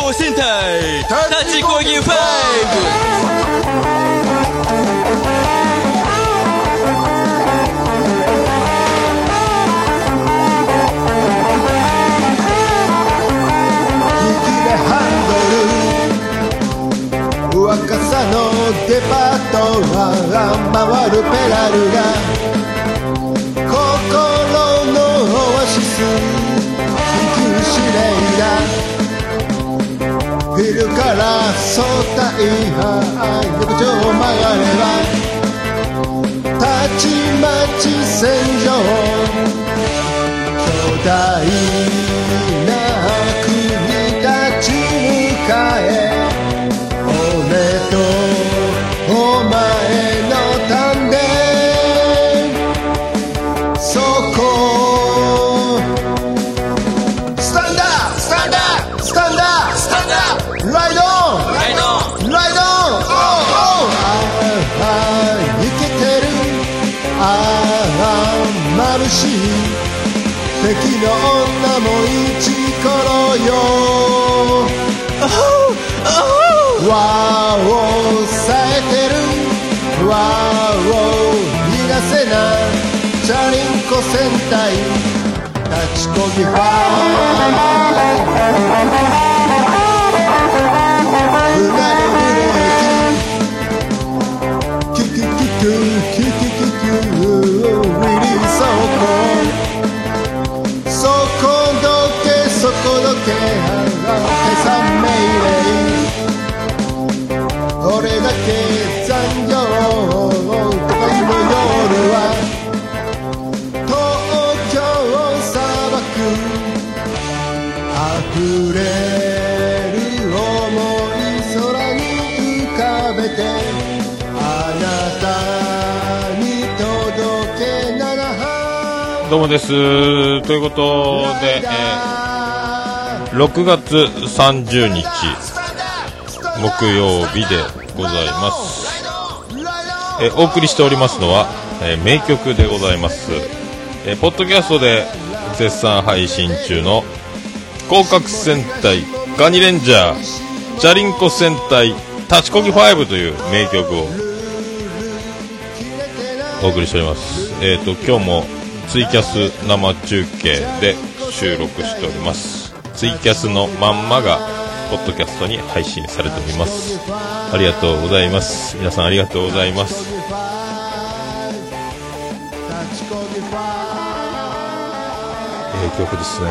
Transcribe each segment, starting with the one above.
行戦隊立ちこぎファイ若さのデパートは回るペダルがら相対派横丁を曲がればたちまち戦場巨大 festival. うもです。ということで、えー6月30日、木曜日でございます。えーお送りしておりますのは、えー名曲でございます。えーポッドキャストで絶賛配信中の、広角戦隊ガニレンジャー、チャリンコ戦隊立ちこぎ5という名曲をお送りしております。えっ、と、今日もツイキャス生中継で収録しております。ツイキャスのまんまが、ポッドキャストに配信されております。ありがとうございます。皆さんありがとうございます。ええ曲ですね。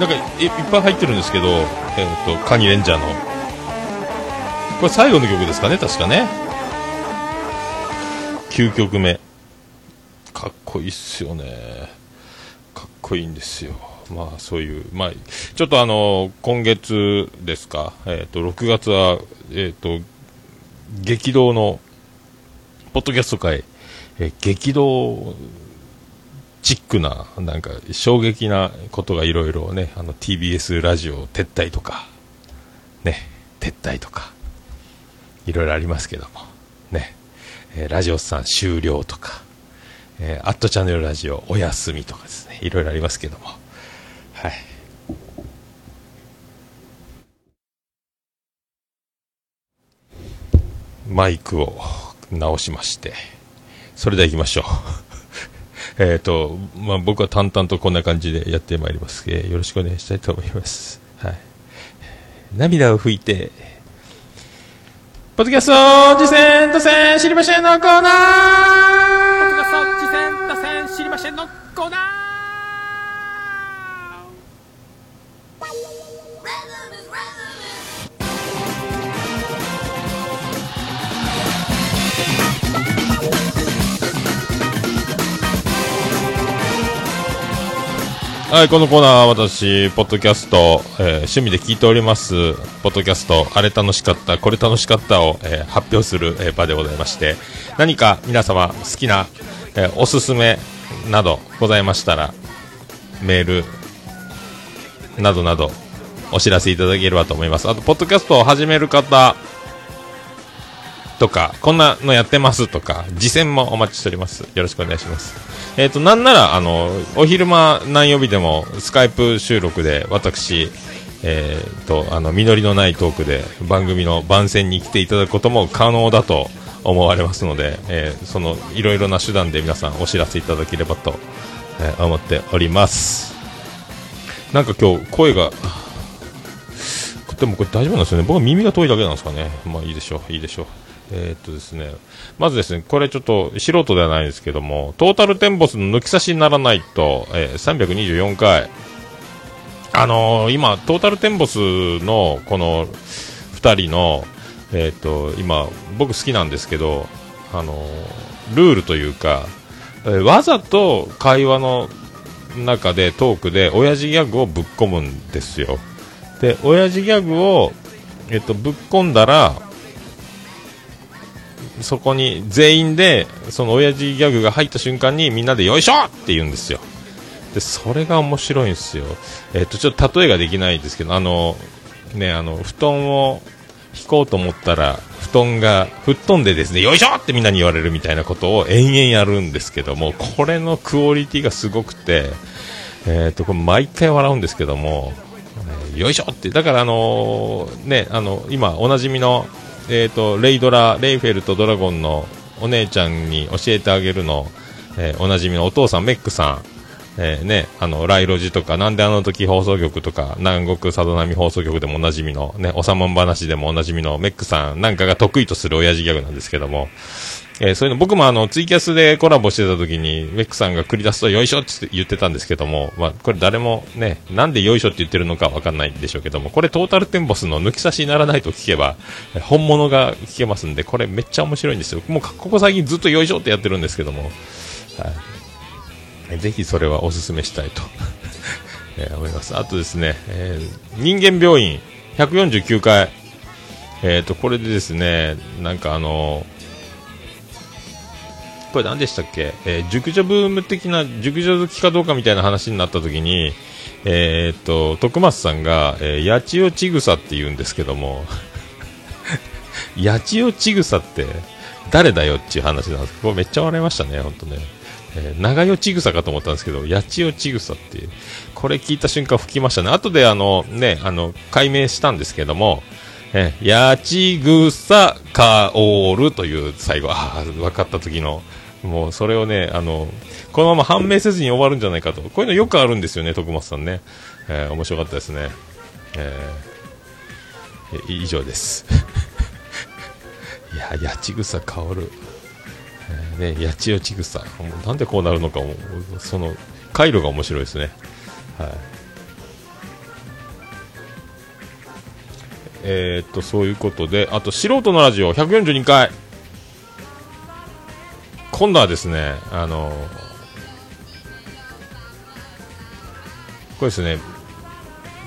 なんかいっぱい入ってるんですけど、えっ、と、カニレンジャーの。これ最後の曲ですかね、確かね。9曲目。かっこいいっすよね。かっこいいんですよ。まあそういう、まあ、ちょっとあの、今月ですか、えっ、と、6月は、えっ、と、激動の、ポッドキャスト界、えー激動チックな、なんか衝撃なことがいろいろね、あの TBS ラジオ撤退とか、ね、撤退とか、いろいろありますけども、ね、えーラジオさん終了とか、えーアットチャンネルラジオお休みとかですね、いろいろありますけども、はい。マイクを直しまして、それでは行きましょう。えっと、まあ、僕は淡々とこんな感じでやってまいります。えーよろしくお願いしたいと思います。はい。涙を拭いて、ポッドキャスト、次戦、打線、知りませんのコーナーはい、このコーナーは私、ポッドキャスト、えー趣味で聞いております、ポッドキャスト、あれ楽しかった、これ楽しかったを、えー発表する、えー場でございまして、何か皆様好きな、えおすすめなどございましたら、メールなどなどお知らせいただければと思います。あと、ポッドキャストを始める方とか、こんなのやってますとか、実践もお待ちしております。よろしくお願いします。えっ、と、なんなら、あの、お昼間何曜日でもスカイプ収録で私、えー、と、あの、実りのないトークで番組の番宣に来ていただくことも可能だと思われますので、えー、その、いろいろな手段で皆さんお知らせいただければと、え、思っております。なんか今日声が、でもこれ大丈夫なんですよね。僕は耳が遠いだけなんですかね。まあいいでしょう、いいでしょう。えー、っとですね、まずですね、これちょっと素人ではないんですけども、トータルテンボスの抜き差しにならないと、えー、324回、あのー、今、トータルテンボスのこの2人の、えー、っと、今、僕好きなんですけど、あのルールというか、えわざと会話の中でトークで親父ギャグをぶっ込むんですよ。で、親父ギャグを、えっと、ぶっ込んだら、そこに全員で、その親父ギャグが入った瞬間にみんなでよいしょって言うんですよ。で、それが面白いんですよ。えっと、ちょっと例えができないですけど、あの、ね、あの、布団を引こうと思ったら、布団が吹っ飛んでですね、よいしょってみんなに言われるみたいなことを延々やるんですけども、これのクオリティがすごくて、えっと、これ毎回笑うんですけども、よいしょって、だからあのー、ね、あの、今おなじみの、え、ー、と、レイドラ、レイフェルとドラゴンのお姉ちゃんに教えてあげるの、えー、おなじみのお父さん、メックさん、えー、ね、あの、ライロジとか、なんであの時放送局とか、南国さだ波放送局でもおなじみの、ね、おさもん話でもおなじみのメックさんなんかが得意とする親父ギャグなんですけども、えー、そういうの、僕もあの、ツイキャスでコラボしてた時に、メックさんが繰り出すと、よいしょって言ってたんですけども、まあ、これ誰もね、なんでよいしょって言ってるのかわかんないんでしょうけども、これトータルテンボスの抜き差しにならないと聞けば、本物が聞けますんで、これめっちゃ面白いんですよ。もう、ここ最近ずっとよいしょってやってるんですけども、はい。ぜひそれはお勧めしたいと え、思います。あとですね、えー、人間病院149回、えっ、ー、と、これでですね、なんかあのこれ何でしたっけ、えー、熟女ブーム的な、熟女好きかどうかみたいな話になった時に、えー、っと、徳松さんが、えー、八千代ちぐさって言うんですけども、八千代ちぐさって誰だよっていう話なんですこれめっちゃ笑いましたね、本当ね。えー、長代ちぐさかと思ったんですけど、八千代ちぐさっていう、これ聞いた瞬間吹きましたね。後であの、ね、あの、解明したんですけども、えー、やちぐさかおるという最後、ああ、分かった時の、もうそれをね、あの、このまま判明せずに終わるんじゃないかと。こういうのよくあるんですよね、徳松さんね。えー、面白かったですね。えー、以上です。いや、八千草香る。えー、ね、八千代千草。なんでこうなるのかも、その、回路が面白いですね。はい。えー、っと、そういうことで、あと、素人のラジオ142回。今度はですね、あのこれですね、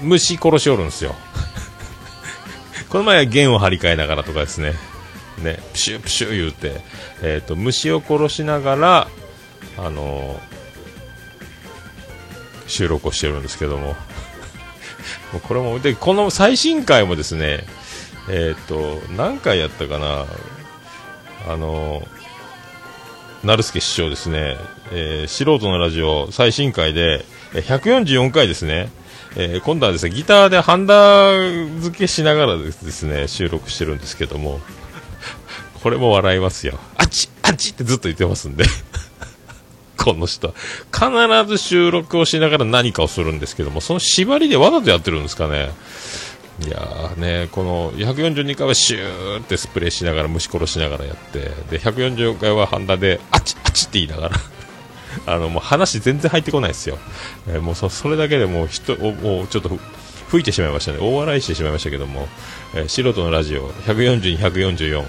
虫殺しおるんですよ。この前は弦を張り替えながらとかですね、ね、プシュプシュ言うて、えっ、ー、と、虫を殺しながら、あの収録をしてるんですけども、もうこれも、で、この最新回もですね、えっ、ー、と、何回やったかな、あの成助師匠ですね、えー、素人のラジオ最新回で、144回ですね、えー、今度はですね、ギターでハンダ付けしながらですね、収録してるんですけども、これも笑いますよ。あっちあっちってずっと言ってますんで この人。必ず収録をしながら何かをするんですけども、その縛りでわざとやってるんですかね。いやね、この142回はシューってスプレーしながら虫殺しながらやってで140回はハンダであっちあっちって言いながら あのもう話全然入ってこないですよ、えー、もうそそれだけでもう人もうちょっと吹いてしまいましたね。大笑いしてしまいましたけども、えー、素人のラジオ142、144、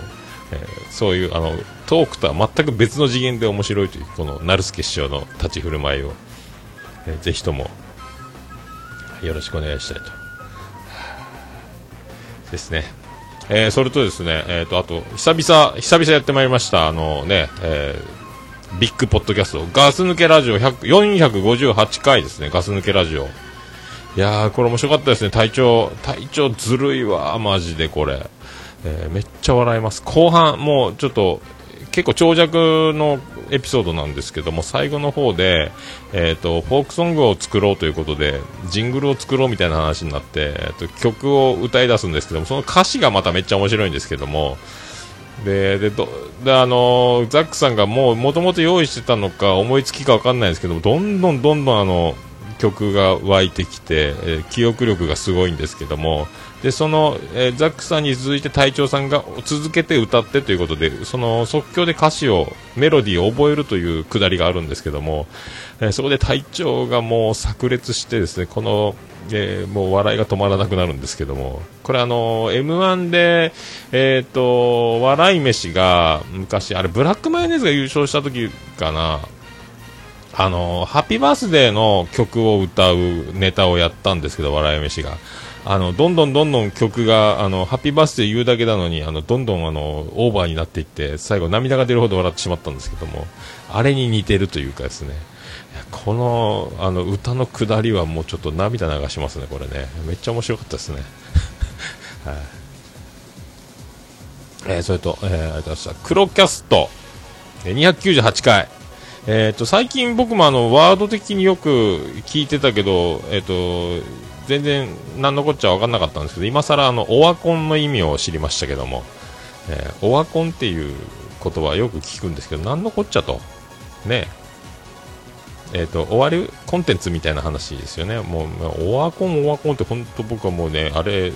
えー、そういうあのトークとは全く別の次元で面白いというこの成助師匠の立ち振る舞いを、えー、ぜひともよろしくお願いしたいと。ですね。えー、それとですね、えっ、ー、と、あと、久々、久々やってまいりました、あのね、えー、ビッグポッドキャスト、ガス抜けラジオ458回ですね、ガス抜けラジオ。いやー、これ面白かったですね、体調、体調ずるいわ、マジでこれ。えー、めっちゃ笑います。後半、もうちょっと、結構長尺のエピソードなんですけども、最後の方で、えっ、と、フォークソングを作ろうということで、ジングルを作ろうみたいな話になって、えっと曲を歌い出すんですけども、その歌詞がまためっちゃ面白いんですけども、で、で、ど、で、あのザックさんがもう、もともと用意してたのか、思いつきか分かんないですけども、どんどんどんどんあの、曲が湧いてきて、えー記憶力がすごいんですけども、で、その、えーザックさんに続いて隊長さんが続けて歌ってということで、その即興で歌詞を、メロディーを覚えるというくだりがあるんですけども、えーそこで隊長がもう炸裂してですね、この、えーもう笑いが止まらなくなるんですけども、これあの、M1 で、えっ、と、笑い飯が昔、あれブラックマヨネーズが優勝した時かな、あの、ハッピーバースデーの曲を歌うネタをやったんですけど、笑い飯が。あの、どんどんどんどん曲が、あの、ハッピーバースデー言うだけなのに、あの、どんどんあの、オーバーになっていって、最後涙が出るほど笑ってしまったんですけども、あれに似てるというかですね、この、あの、歌の下りはもうちょっと涙流しますね、これね。めっちゃ面白かったですね。はい。えーそれと、えー、ありがとうございました。黒キャスト、298回。えっ、と、最近僕もあの、ワード的によく聞いてたけど、えっ、と、全然何のこっちゃ分かんなかったんですけど、今更あの、オワコンの意味を知りましたけども、えーオワコンっていう言葉よく聞くんですけど、何のこっちゃと。ねえっ、と、終わるコンテンツみたいな話ですよね。もう、オワコン、オワコンって本当僕はもうね、あれ、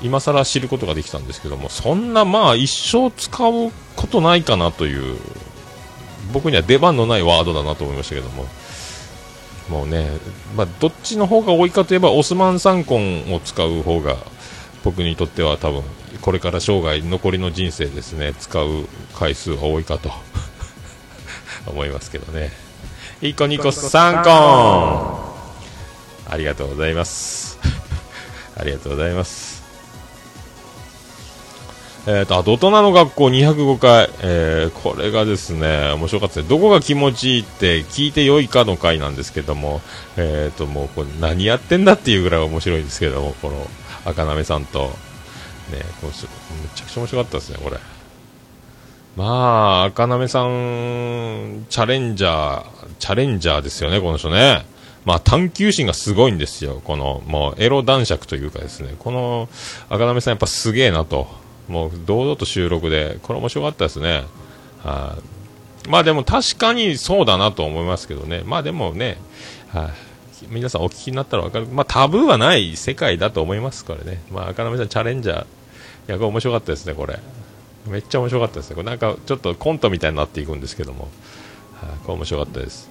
今更知ることができたんですけども、そんなまあ一生使うことないかなという、僕には出番のないワードだなと思いましたけども、もうね、まあ、どっちの方が多いかといえば、オスマンサンコンを使う方が、僕にとっては多分、これから生涯残りの人生ですね、使う回数が多いかと 思いますけどね。一個二個三コンありがとうございます。ありがとうございます。えっ、と、あと大人の学校205回、えーこれがですね、面白かったですね。どこが気持ちいいって聞いてよいかの回なんですけども、えっ、と、もうこれ何やってんだっていうぐらい面白いんですけども、この赤なめさんと、ね、このすめちゃくちゃ面白かったですね、これ。まあ、赤なめさん、チャレンジャー、チャレンジャーですよね、この人ね。まあ、探求心がすごいんですよ。この、もう、エロ男爵というかですね。この、赤なめさんやっぱすげえなと。もう、堂々と収録で、これ面白かったですね。は。まあでも確かにそうだなと思いますけどね。まあでもね、は。皆さんお聞きになったらわかる。まあタブーはない世界だと思います、これね。まあ赤波さんチャレンジャー。いや、これ面白かったですね、これ。めっちゃ面白かったですね。これなんかちょっとコントみたいになっていくんですけども。はい、これ面白かったです。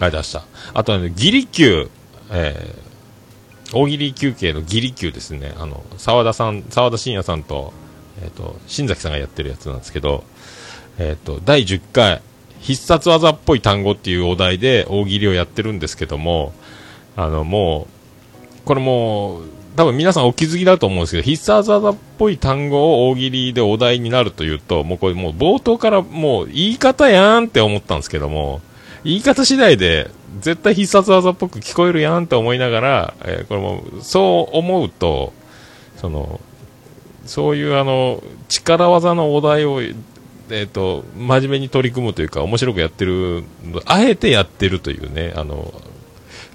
ありがとうございました。あとね、ギリ級、えー大喜利休憩のギリ級ですね。あの、沢田さん、沢田信也さんと、えっ、と、新崎さんがやってるやつなんですけど、えっ、と、第10回、必殺技っぽい単語っていうお題で大喜利をやってるんですけども、あの、もう、これもう、多分皆さんお気づきだと思うんですけど、必殺技っぽい単語を大喜利でお題になるというと、もうこれもう冒頭からもう言い方やんって思ったんですけども、言い方次第で絶対必殺技っぽく聞こえるやんって思いながら、えーこれもそう思うと、その、そういうあの、力技のお題を、えっ、と、真面目に取り組むというか、面白くやってる、あえてやってるというね、あの、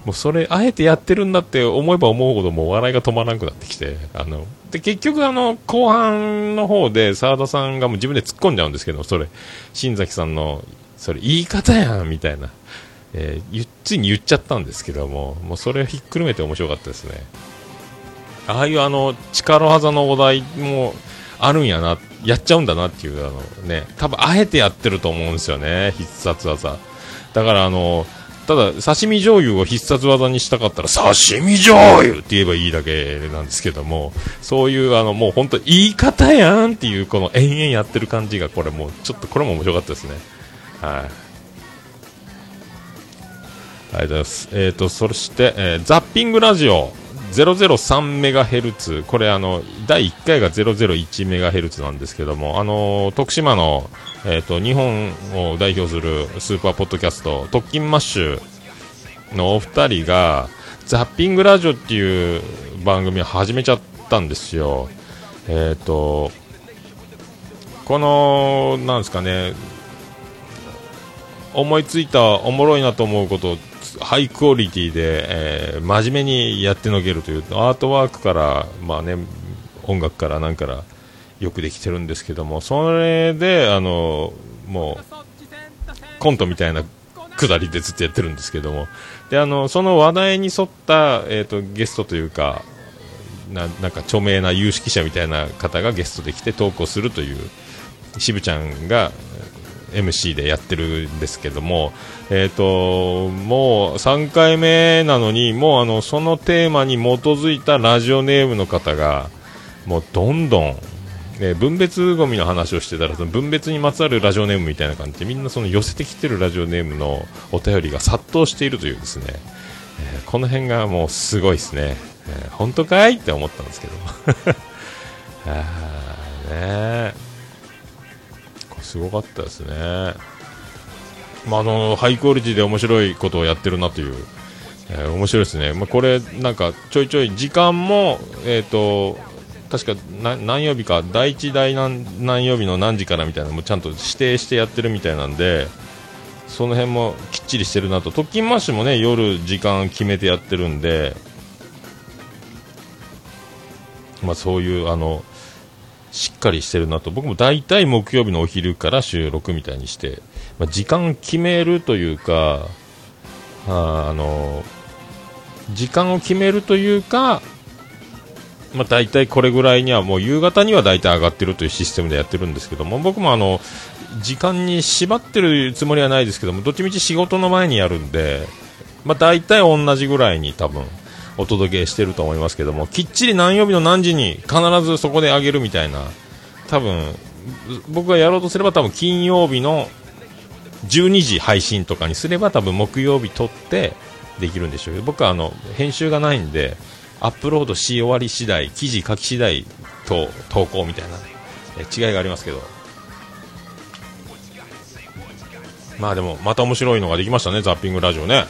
もうそれ、あえてやってるんだって思えば思うほどもう笑いが止まらなくなってきて、あの、で、結局あの、後半の方で沢田さんがもう自分で突っ込んじゃうんですけど、それ、新崎さんの、それ言い方やんみたいな、えーついに言っちゃったんですけども、もうそれをひっくるめて面白かったですね。ああいうあの、力技のお題もあるんやな、やっちゃうんだなっていう、あのね、多分あえてやってると思うんですよね、必殺技。だからあの、ただ、刺身醤油を必殺技にしたかったら、刺身醤油って言えばいいだけなんですけども、そういう、あの、もう本当言い方やんっていう、この延々やってる感じが、これもう、ちょっとこれも面白かったですね。はい。ありがとうございます。えっ、と、そして、えーザッピングラジオ。003メガヘルツ。これあの、第1回が001メガヘルツなんですけども、あのー徳島の、えっ、と、日本を代表するスーパーポッドキャスト、特勤マッシュのお二人が、ザッピングラジオっていう番組を始めちゃったんですよ。えっ、と、このなんですかね思いついたおもろいなと思うことをハイクオリティで、えー真面目にやってのけるというアートワークから、まあね、音楽からなんからよくできてるんですけどもそれであのもうコントみたいなくだりでずっとやってるんですけどもであのその話題に沿った、えー、とゲストというかななんか著名な有識者みたいな方がゲストで来てトークをするという渋ちゃんが MC でやってるんですけども、えー、ともう3回目なのにもうあのそのテーマに基づいたラジオネームの方がもうどんどん、えー分別ゴミの話をしてたらその分別にまつわるラジオネームみたいな感じでみんなその寄せてきてるラジオネームのお便りが殺到しているというですね、えーこの辺がもうすごいですね、えー本当かい？って思ったんですけど。あーねすごかったですね。まあ、あのハイクオリティで面白いことをやってるなという、えー面白いですね、まあ、これ、なんかちょいちょい時間も、えー、と確かな何曜日か、第1、第何何曜日の何時からみたいなのもちゃんと指定してやってるみたいなんで、その辺もきっちりしてるなと、特勤マッシュもね夜、時間決めてやってるんで、まあ、そういうあのしっかりしてるなと、僕も大体木曜日のお昼から収録みたいにして、まあ、時間決めるというか、ああの時間を決めるというか、まあ、大体これぐらいにはもう夕方には大体上がってるというシステムでやってるんですけども僕もあの時間に縛ってるつもりはないですけどもどっちみち仕事の前にやるんで、まあ、大体同じぐらいに多分お届けしてると思いますけどもきっちり何曜日の何時に必ずそこで上げるみたいな多分僕がやろうとすれば多分金曜日の12時配信とかにすれば多分木曜日撮ってできるんでしょう。けど僕はあの編集がないんでアップロードし終わり次第記事書き次第と投稿みたいな、ね、違いがありますけど。まあでもまた面白いのができましたねザッピングラジオね。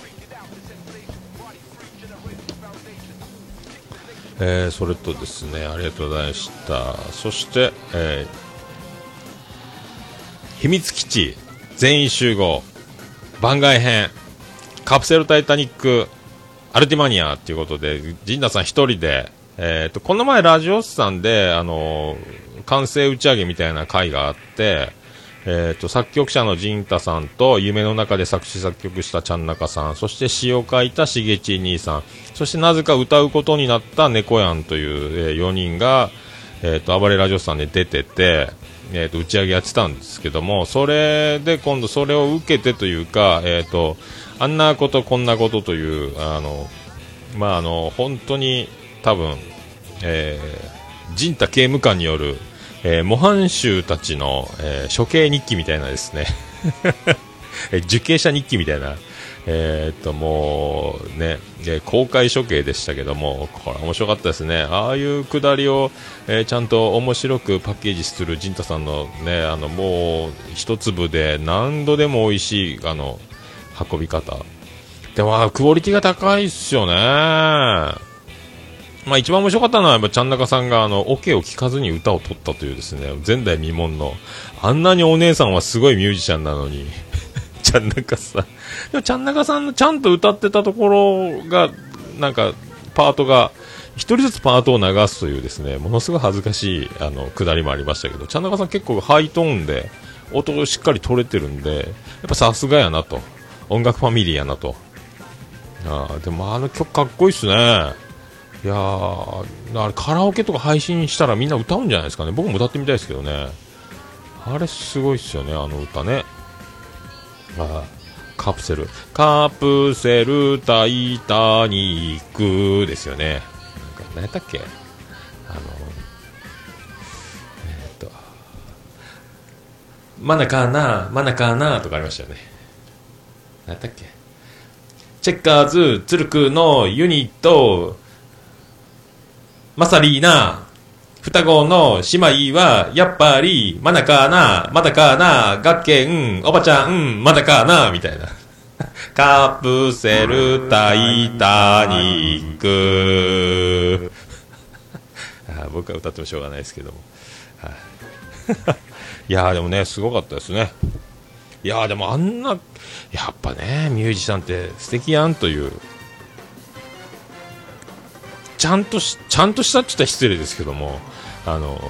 えーそれとですねありがとうございました。そして、えー秘密基地全員集合番外編カプセルタイタニックアルティマニアということで陣田さん一人で、えー、とこの前ラジオスさんで、あのー完成打ち上げみたいな回があって、えー、と作曲者の陣太さんと夢の中で作詞作曲したちゃんなかさんそして詩を書いたしげち兄さんそしてなぜか歌うことになった猫やんという、え4人が、えー、と暴れラジオさんで出てて、えー、と打ち上げやってたんですけどもそれで今度それを受けてというか、えー、とあんなことこんなことというあの、まあ、あの本当に多分、えー、陣太刑務官による、えー模範囚たちの、えー処刑日記みたいなですね。受刑者日記みたいな、えーっともうね、公開処刑でしたけども、これ面白かったですね、ああいうくだりを、えーちゃんと面白くパッケージする陣太さんのね、あのもう一粒で何度でも美味しいあの運び方、でもクオリティが高いっすよね。まあ一番面白かったのはやっぱちゃん中さんがあのオケを聴かずに歌を取ったというですね前代未聞のあんなにお姉さんはすごいミュージシャンなのに ちゃん中さん。でもちゃん中さんのちゃんと歌ってたところがなんかパートが一人ずつパートを流すというですねものすごい恥ずかしいあの下りもありましたけどちゃん中さん結構ハイトーンで音をしっかり取れてるんでやっぱさすがやなと。音楽ファミリーやなと。あーでもあの曲かっこいいっすね。いやあれカラオケとか配信したらみんな歌うんじゃないですかね。僕も歌ってみたいですけどね。あれすごいっすよねあの歌ね。あカプセル。カプセルタイタニックですよね。なんか何やったっけ？あのえーっと。マナカーナーマナカーナーとかありましたよね。何やったっけ？チェッカーズ、ツルクのユニット、マサリーナ、双子の姉妹は、やっぱり、まだかな、まだかな、学研、おばちゃん、まだかな、みたいな。カプセルタイタニック。僕は歌ってもしょうがないですけども。いやでもね、すごかったですね。いやでもあんな、やっぱね、ミュージシャンって素敵やんという、ちゃんとし、ちゃんとしたって言ったら失礼ですけども、あの、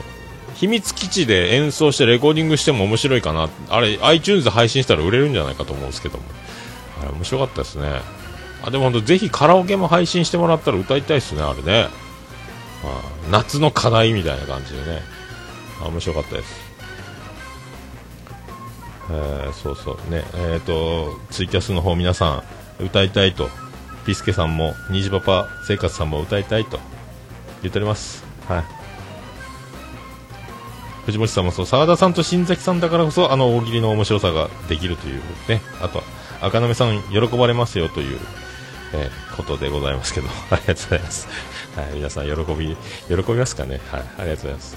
秘密基地で演奏してレコーディングしても面白いかな。あれ、iTunes 配信したら売れるんじゃないかと思うんですけども。あれ面白かったですね。あ、でも本当ぜひカラオケも配信してもらったら歌いたいですね、あれね。あ夏の課題みたいな感じでね。あ面白かったです。えーそうそうね、えっ、と、ツイキャスの方皆さん歌いたいと、ピスケさんも、虹パパ生活さんも歌いたいと言っております。はい。藤本さんもそう、澤田さんと新崎さんだからこそ、あの大喜利の面白さができるというね、あとは、赤目さん喜ばれますよという、えーことでございますけど、ありがとうございます。はい、皆さん喜び、喜びますかね。はい、ありがとうございます。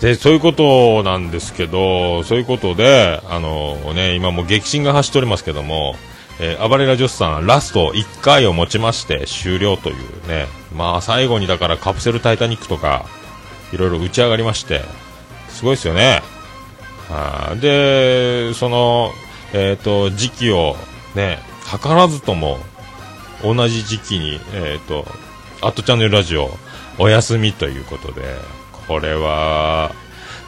で、そういうことなんですけど、そういうことで、あのね、今もう激震が走っておりますけども、えー、暴れラジオスさん、ラスト1回をもちまして終了というね、まあ最後にだからカプセルタイタニックとか、いろいろ打ち上がりまして、すごいですよね。あで、その、えっ、と、時期をね、図らずとも、同じ時期に、えっ、と、アットチャンネルラジオ、お休みということで、これは、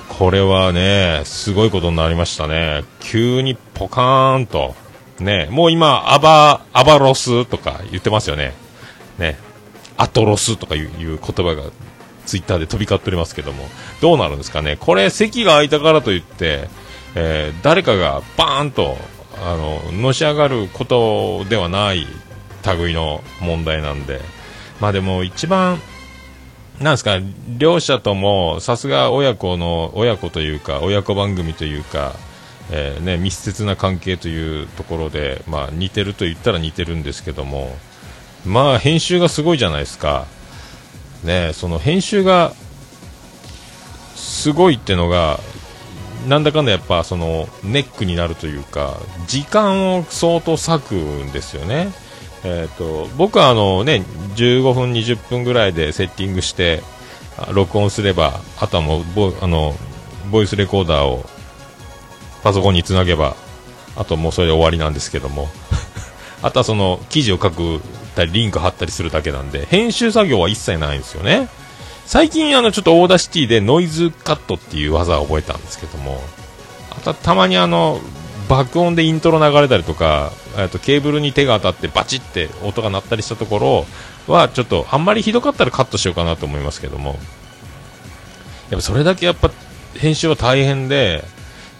これはね、すごいことになりましたね。急にポカーンと、ね、もう今、アバ、アバロスとか言ってますよね。ね、アトロスとかいう言葉がツイッターで飛び交っておりますけども、どうなるんですかね。これ、席が空いたからといって、えー誰かがバーンと、あの、のし上がることではない類の問題なんで、まあでも一番、なんですか、両者とも、さすが親子の、親子というか、親子番組というか、えーね、密接な関係というところで、まあ似てると言ったら似てるんですけども、まあ編集がすごいじゃないですか。ね、その編集がすごいってのが、なんだかんだやっぱそのネックになるというか、時間を相当割くんですよね。えー、と僕はあの、ね、15分、20分ぐらいでセッティングして録音すれば、あとはもうボあのボイスレコーダーをパソコンにつなげば、あともうそれで終わりなんですけども、あとはその記事を書くたり、リンク貼ったりするだけなんで、編集作業は一切ないんですよね。最近あのちょっと Audacity でノイズカットっていう技を覚えたんですけども、あとたまにあの、爆音でイントロ流れたりとか、えっとケーブルに手が当たってバチって音が鳴ったりしたところは、ちょっとあんまりひどかったらカットしようかなと思いますけども、やっぱそれだけやっぱ編集は大変で、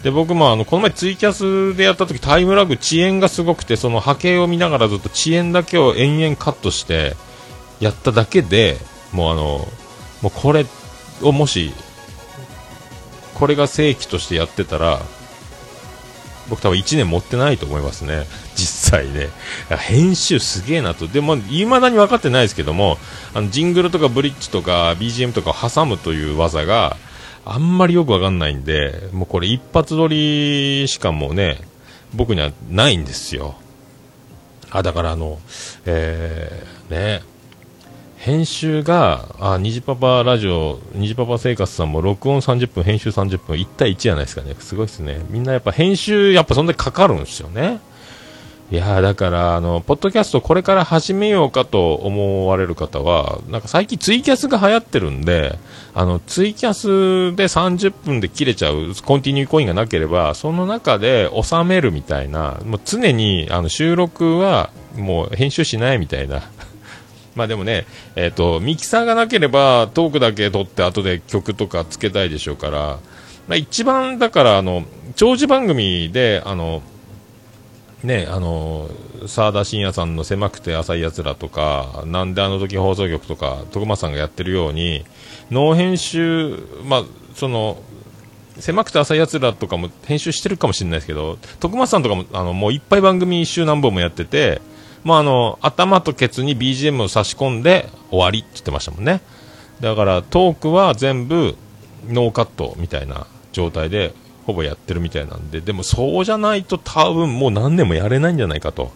で僕もあのこの前ツイキャスでやった時タイムラグ遅延がすごくてその波形を見ながらずっと遅延だけを延々カットしてやっただけでもうあのもうこれをもしこれが正規としてやってたら僕多分1年持ってないと思いますね。実際ね。編集すげえなと。でも未だに分かってないですけどもあのジングルとかブリッジとか BGM とかを挟むという技があんまりよくわかんないんで、もうこれ一発撮りしかもね、僕にはないんですよ。あ、だからあの、えー、ね、編集が、あ、虹パパラジオ、虹パパ生活さんも録音30分、編集30分、1対1じゃないですかね。すごいですね。みんなやっぱ編集、やっぱそんなにかかるんですよね。いやだから、あの、ポッドキャストこれから始めようかと思われる方は、なんか最近ツイキャスが流行ってるんで、あの、ツイキャスで30分で切れちゃう、コンティニューコインがなければ、その中で収めるみたいな、もう常に、あの、収録はもう編集しないみたいな。まあでもね、えっ、と、ミキサーがなければトークだけ撮って後で曲とかつけたいでしょうから、まあ一番だから、あの、長寿番組で、あの、ね、あの澤田信也さんの狭くて浅いやつらとか、なんであの時放送局とか、徳間さんがやってるように、ノー編集、まあ、その、狭くて浅いやつらとかも編集してるかもしれないですけど、徳松さんとかも、あの、もういっぱい番組一周何本もやってて、まあ、あの、頭とケツに BGM を差し込んで終わりって言ってましたもんね。だから、トークは全部ノーカットみたいな状態で、ほぼやってるみたいなんで、でもそうじゃないと多分もう何年もやれないんじゃないかと、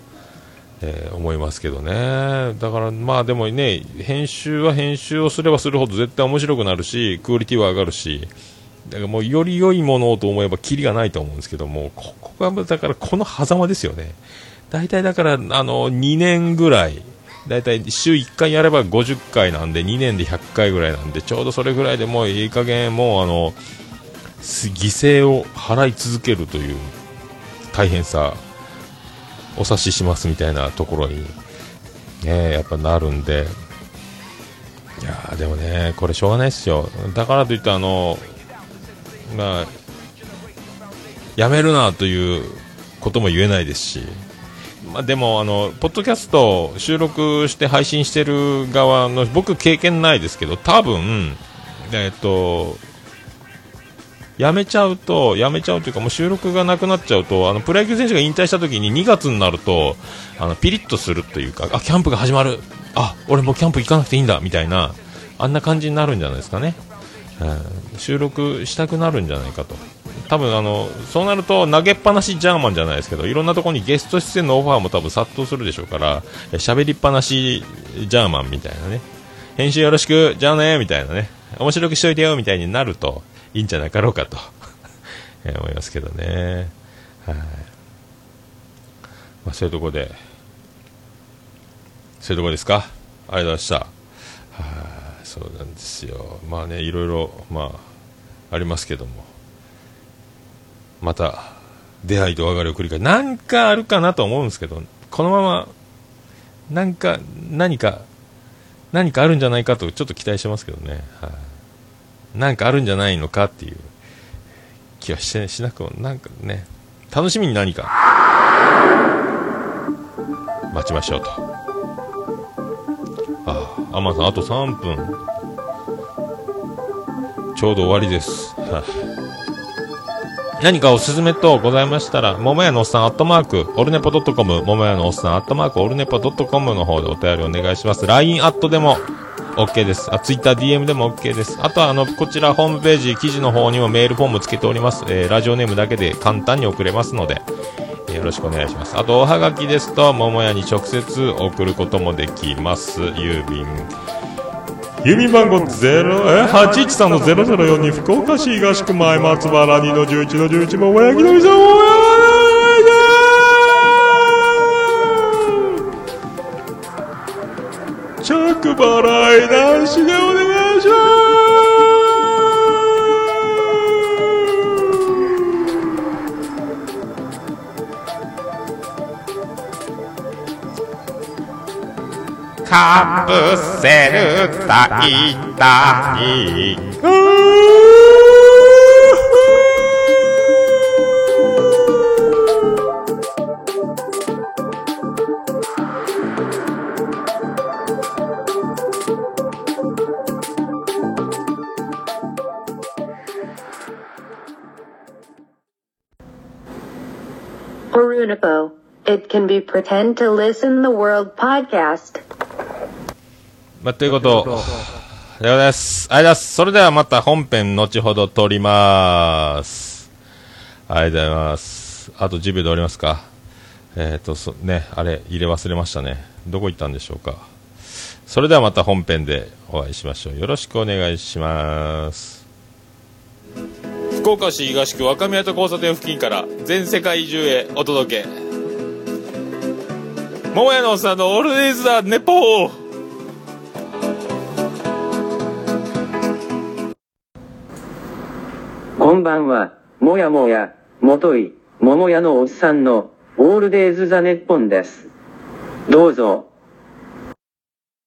えー思いますけどね。だからまあでもね、編集は編集をすればするほど絶対面白くなるし、クオリティは上がるし、だからもうより良いものをと思えばキリがないと思うんですけども、ここが、だからこの狭間ですよね。大体だから、あの、2年ぐらい、大体週1回やれば50回なんで、2年で100回ぐらいなんで、ちょうどそれぐらいでもういい加減もうあの、犠牲を払い続けるという大変さ、お察ししますみたいなところに、ね、やっぱなるんで、いやでもね、これしょうがないですよ。だからといってあの、まあ、やめるなということも言えないですし、まあ、でもあの、ポッドキャスト収録して配信してる側の僕、経験ないですけど、多分えっと、やめちゃうと、やめちゃうというか、もう収録がなくなっちゃうと、あのプロ野球選手が引退した時に2月になると、あのピリッとするというか、あキャンプが始まる、あ俺もうキャンプ行かなくていいんだみたいな、あんな感じになるんじゃないですかね。うん、収録したくなるんじゃないかと。多分あのそうなると投げっぱなしジャーマンじゃないですけどいろんなところにゲスト出演のオファーも多分殺到するでしょうから喋りっぱなしジャーマンみたいなね編集よろしくじゃあねみたいなね面白くしといてよみたいになるといいんじゃなかろうかと。思いますけどね。はい、まあ、そういうところで。そういうところですか？ありがとうございました。はい。そうなんですよ。まあねいろいろまあありますけども。また出会いと別れを繰り返しなんかあるかなと思うんですけどこのままなんか何か何かあるんじゃないかとちょっと期待してますけどね、はい、なんかあるんじゃないのかっていう。気はししなくもなんかね。楽しみに何か。待ちましょうと。ああ天さんあと3分。ちょうど終わりです。は い何かおすすめとございましたら、桃屋のおっさんアットマーク、オルネポドットコム、桃屋のおっさんアットマーク、オルネポドットコムの方でお便りお願いします。LINE アットでも OK です。あ、Twitter DM でも OK です。あとは、あの、こちらホームページ、記事の方にもメールフォームつけております。えー、ラジオネームだけで簡単に送れますのでえ、よろしくお願いします。あと、おはがきですと、桃屋に直接送ることもできます。郵便郵便番号813の0042福岡市東区前松原2の11の11も親木のみさんお着払いなしでお願いしますかぶせる大体オルネポ It can be pretend to listen the world podcast. まあ、ということでございます。ありがとうございます。それではまた本編後ほど撮ります。ありがとうございます。あと10秒で終わりますか。えっ、ー、と、そ、ね、あれ、入れ忘れましたね。どこ行ったんでしょうか。それではまた本編でお会いしましょう。よろしくお願いします。福岡市東区若宮と交差点付近から全世界中へお届け。桃屋のおっさんのオールディーズ・ザ・ネポーこんばんは、もやもや、もとい、桃屋のおっさんの、オールデイズ・ザ・ネッポンです。どうぞ。